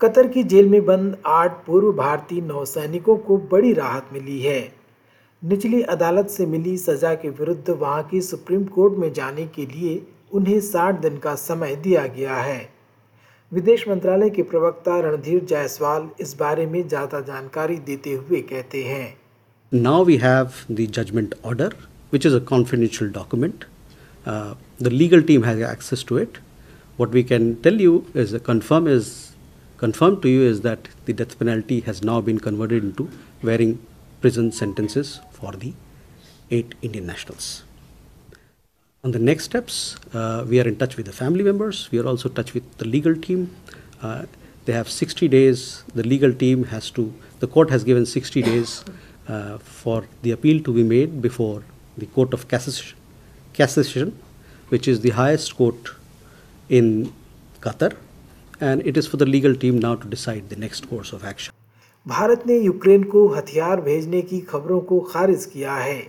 Qatar की jail में बंद आठ पूर्व भारतीय नौसैनिकों को बड़ी राहत मिली है निचली अदालत से मिली सजा के विरुद्ध वहाँ की सुप्रीम कोर्ट में जाने के लिए उन्हें 60 दिन का समय दिया गया है विदेश मंत्रालय के प्रवक्ता रणधीर जायसवाल इस बारे में ज़्यादा जानकारी देते हुए कहते हैं Now we have the judgment order, which is a confidential document. Uh, the legal team has access to it. What we can tell you is confirm confirmed to you is that the death penalty has now been converted into varying prison sentences for the eight Indian nationals. On the next steps, uh, we are in touch with the family members. We are also in touch with the legal team. Uh, they have 60 days. The legal team has to. The court has given 60 days uh, for the appeal to be made before the court of cassation, cassation, which is the highest court in Qatar, and it is for the legal team now to decide the next course of action Bharat ने Ukraine को हथियार भेजने की खबरों को खारिज किया है।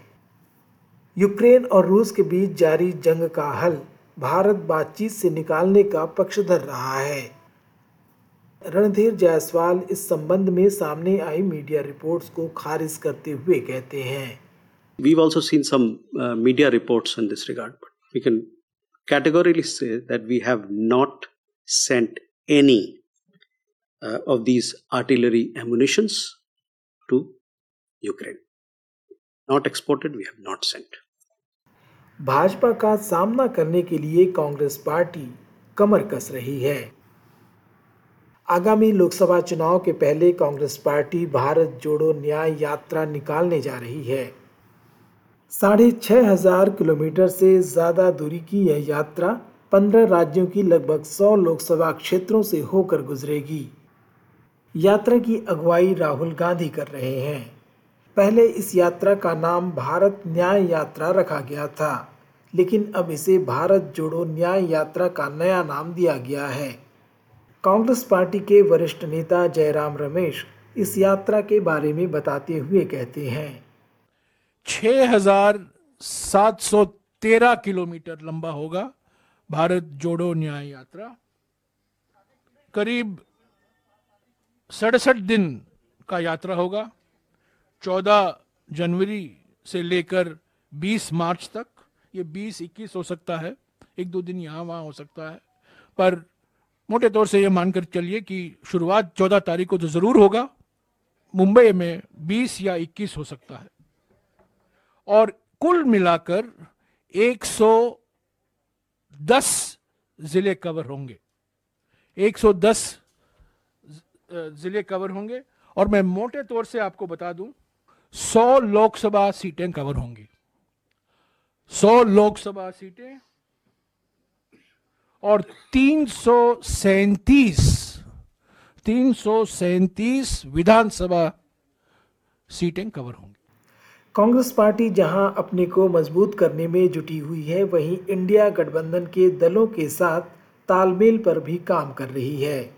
यूक्रेन और रूस के बीच जारी जंग का हल भारत बातचीत से निकालने का पक्षधर रहा है। रणधीर जायसवाल इस संबंध में सामने आई मीडिया रिपोर्ट्स को खारिज करते हुए कहते हैं। We also seen some media reports in this regard we can categorically that not sent any uh, of these artillery ammunitions to Ukraine. Not exported, we have not sent. Bhajpa का सामना करने के लिए कांग्रेस पार्टी कमर कस रही है आगामी लोकसभा चुनाव के पहले कांग्रेस पार्टी भारत जोड़ो न्याय यात्रा निकालने जा रही है साढ़े छः हज़ार किलोमीटर से ज़्यादा दूरी की यह यात्रा पंद्रह राज्यों की लगभग सौ लोकसभा क्षेत्रों से होकर गुजरेगी। यात्रा की अगुवाई राहुल गांधी कर रहे हैं। पहले इस यात्रा का नाम भारत न्याय यात्रा रखा गया था, लेकिन अब इसे भारत जोड़ो न्याय यात्रा का नया नाम दिया गया है। कांग्रेस पार्टी के वरिष्ठ नेता जयराम रमेश इस यात्रा के बारे में बताते हुए कहते हैं। 6713 किलोमीटर लंबा होगा। भारत जोड़ो न्याय यात्रा। करीब सड़सठ दिन का यात्रा होगा। 14 जनवरी से लेकर 20 मार्च तक। ये 20 21 हो सकता है। एक दो दिन यहाँ वहाँ हो सकता है। पर मोटे तौर से ये मानकर चलिए कि शुरुआत 14 तारीख को तो ज़रूर होगा। मुंबई में 20 या 21 हो सकता है। और कुल मिलाकर 110 ज़िले कवर होंगे। 110 ज़िले कवर होंगे। और मैं मोटे तौर से आपको बता दूँ 100 लोकसभा सीटें कवर होंगी। 100 लोकसभा सीटें और तीन सौ तीन सौ सैंतीस विधानसभा सीटें कवर होंगी। कांग्रेस पार्टी जहाँ अपने को मज़बूत करने में जुटी हुई है, वहीं इंडिया गठबंधन के दलों के साथ तालमेल पर भी काम कर रही है।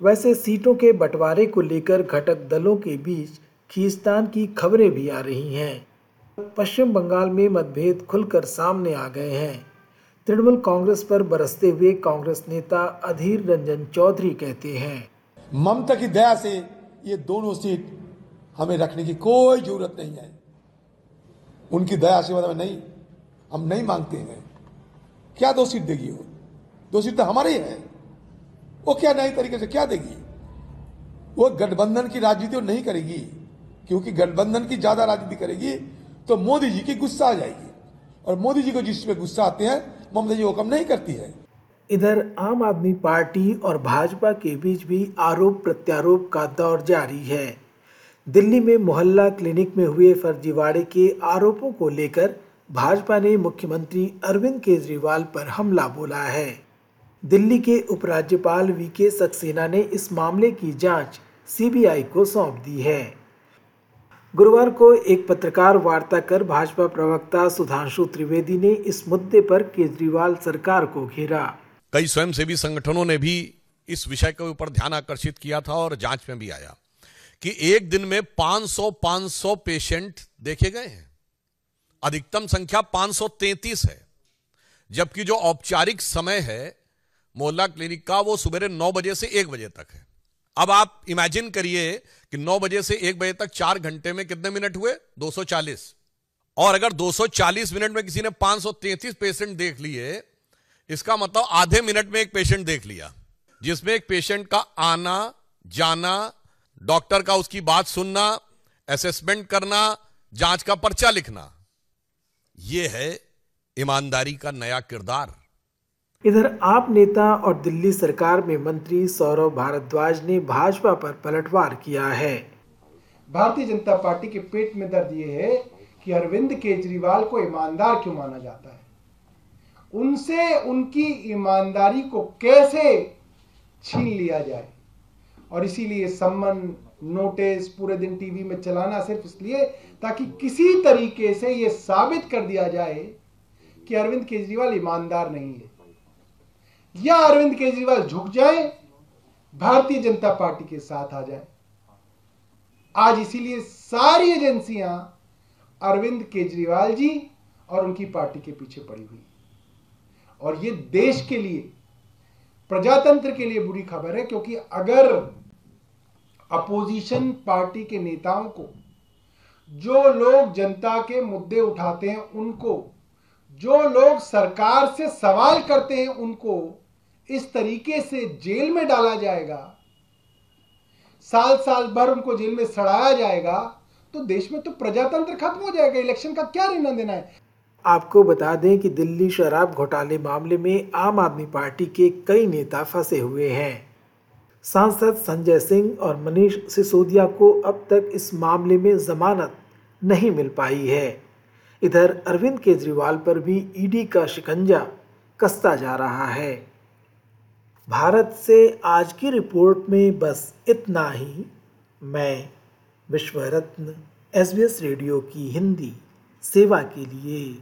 वैसे सीटों के बंटवारे को लेकर घटक दलों के बीच खींचतान की खबरें भी आ रही हैं। पश्चिम बंगाल में मतभेद खुलकर सामने आ गए हैं। तृणमूल कांग्रेस पर बरसते हुए कांग्रेस नेता अधीर रंजन चौधरी कहते हैं, ममता की दया से ये दोनों सीट हमें रखने की कोई ज़रूरत नहीं है। उनकी दया से मतलब नहीं, हम नहीं मांगते हैं। क्या दो सीट देगी वो? दो सीट तो हमारे ही वो क्या नए तरीके से क्या देगी? वो गठबंधन की राजनीति नहीं करेगी, क्योंकि गठबंधन की ज़्यादा राजनीति करेगी तो मोदी जी की गुस्सा आ जाएगी। और मोदी जी को जिस पे गुस्सा आते हैं, ममता जी वो कम नहीं करती है। इधर आम आदमी पार्टी और भाजपा के बीच भी आरोप प्रत्यारोप का दौर जारी है। दिल्ली में मोहल्ला क्लिनिक में हुए फर्जीवाड़े के आरोपों को लेकर भाजपा ने मुख्यमंत्री अरविंद केजरीवाल पर हमला बोला है। दिल्ली के उपराज्यपाल वी के सक्सेना ने इस मामले की जाँच सीबीआई को सौंप दी है। गुरुवार को एक पत्रकार वार्ता कर भाजपा प्रवक्ता सुधांशु त्रिवेदी ने इस मुद्दे पर केजरीवाल सरकार को घेरा। कई स्वयंसेवी संगठनों ने भी इस विषय के ऊपर ध्यान आकर्षित किया था और जाँच में भी आया। कि एक दिन में 500 500 पेशेंट देखे गए हैं। अधिकतम संख्या 533 है। जबकि जो औपचारिक समय है, मोहल्ला क्लिनिक का, वो सुबह नौ बजे से एक बजे तक है। अब आप इमेजिन करिए कि 9 बजे से 1 बजे तक चार घंटे में कितने मिनट हुए? 240 और अगर 240 मिनट में किसी ने 533 पेशेंट देख लिए, इसका मतलब आधे मिनट में एक पेशेंट देख लिया, जिसमें एक पेशेंट का आना, जाना डॉक्टर का उसकी बात सुनना असेसमेंट करना जाँच का पर्चा लिखना। यह है ईमानदारी का नया किरदार। इधर आप नेता और दिल्ली सरकार में मंत्री सौरभ भारद्वाज ने भाजपा पर पलटवार किया है। भारतीय जनता पार्टी के पेट में दर्द ये है कि अरविंद केजरीवाल को ईमानदार क्यों माना जाता है? उनसे उनकी ईमानदारी को कैसे छीन लिया जाए? और इसीलिए सम्मन नोटिस पूरे दिन टीवी में चलाना सिर्फ़ इसलिए ताकि किसी तरीके से यह साबित कर दिया जाए कि अरविंद केजरीवाल ईमानदार नहीं है। या अरविंद केजरीवाल झुक जाए, भारतीय जनता पार्टी के साथ आ जाए। आज इसीलिए सारी एजेंसियाँ अरविंद केजरीवाल जी और उनकी पार्टी के पीछे पड़ी हुई और ये देश के लिए प्रजातंत्र के लिए बुरी खबर है, क्योंकि अगर अपोजिशन पार्टी के नेताओं को, जो लोग जनता के मुद्दे उठाते हैं, उनको, जो लोग सरकार से सवाल करते हैं, उनको इस तरीके से जेल में डाला जाएगा साल साल भर उनको जेल में सड़ाया जाएगा तो देश में तो प्रजातंत्र खत्म हो जाएगा। इलेक्शन का क्या लेना देना है? आपको बता दें कि दिल्ली शराब घोटाले मामले में आम आदमी पार्टी के कई नेता फंसे हुए हैं। सांसद संजय सिंह और मनीष सिसोदिया को अब तक इस मामले में जमानत नहीं मिल पाई है। इधर अरविंद केजरीवाल पर भी ईडी का शिकंजा कसता जा रहा है। भारत से आज की रिपोर्ट में बस इतना ही। मैं विश्व रत्न एस रेडियो की हिंदी, सेवा के लिए।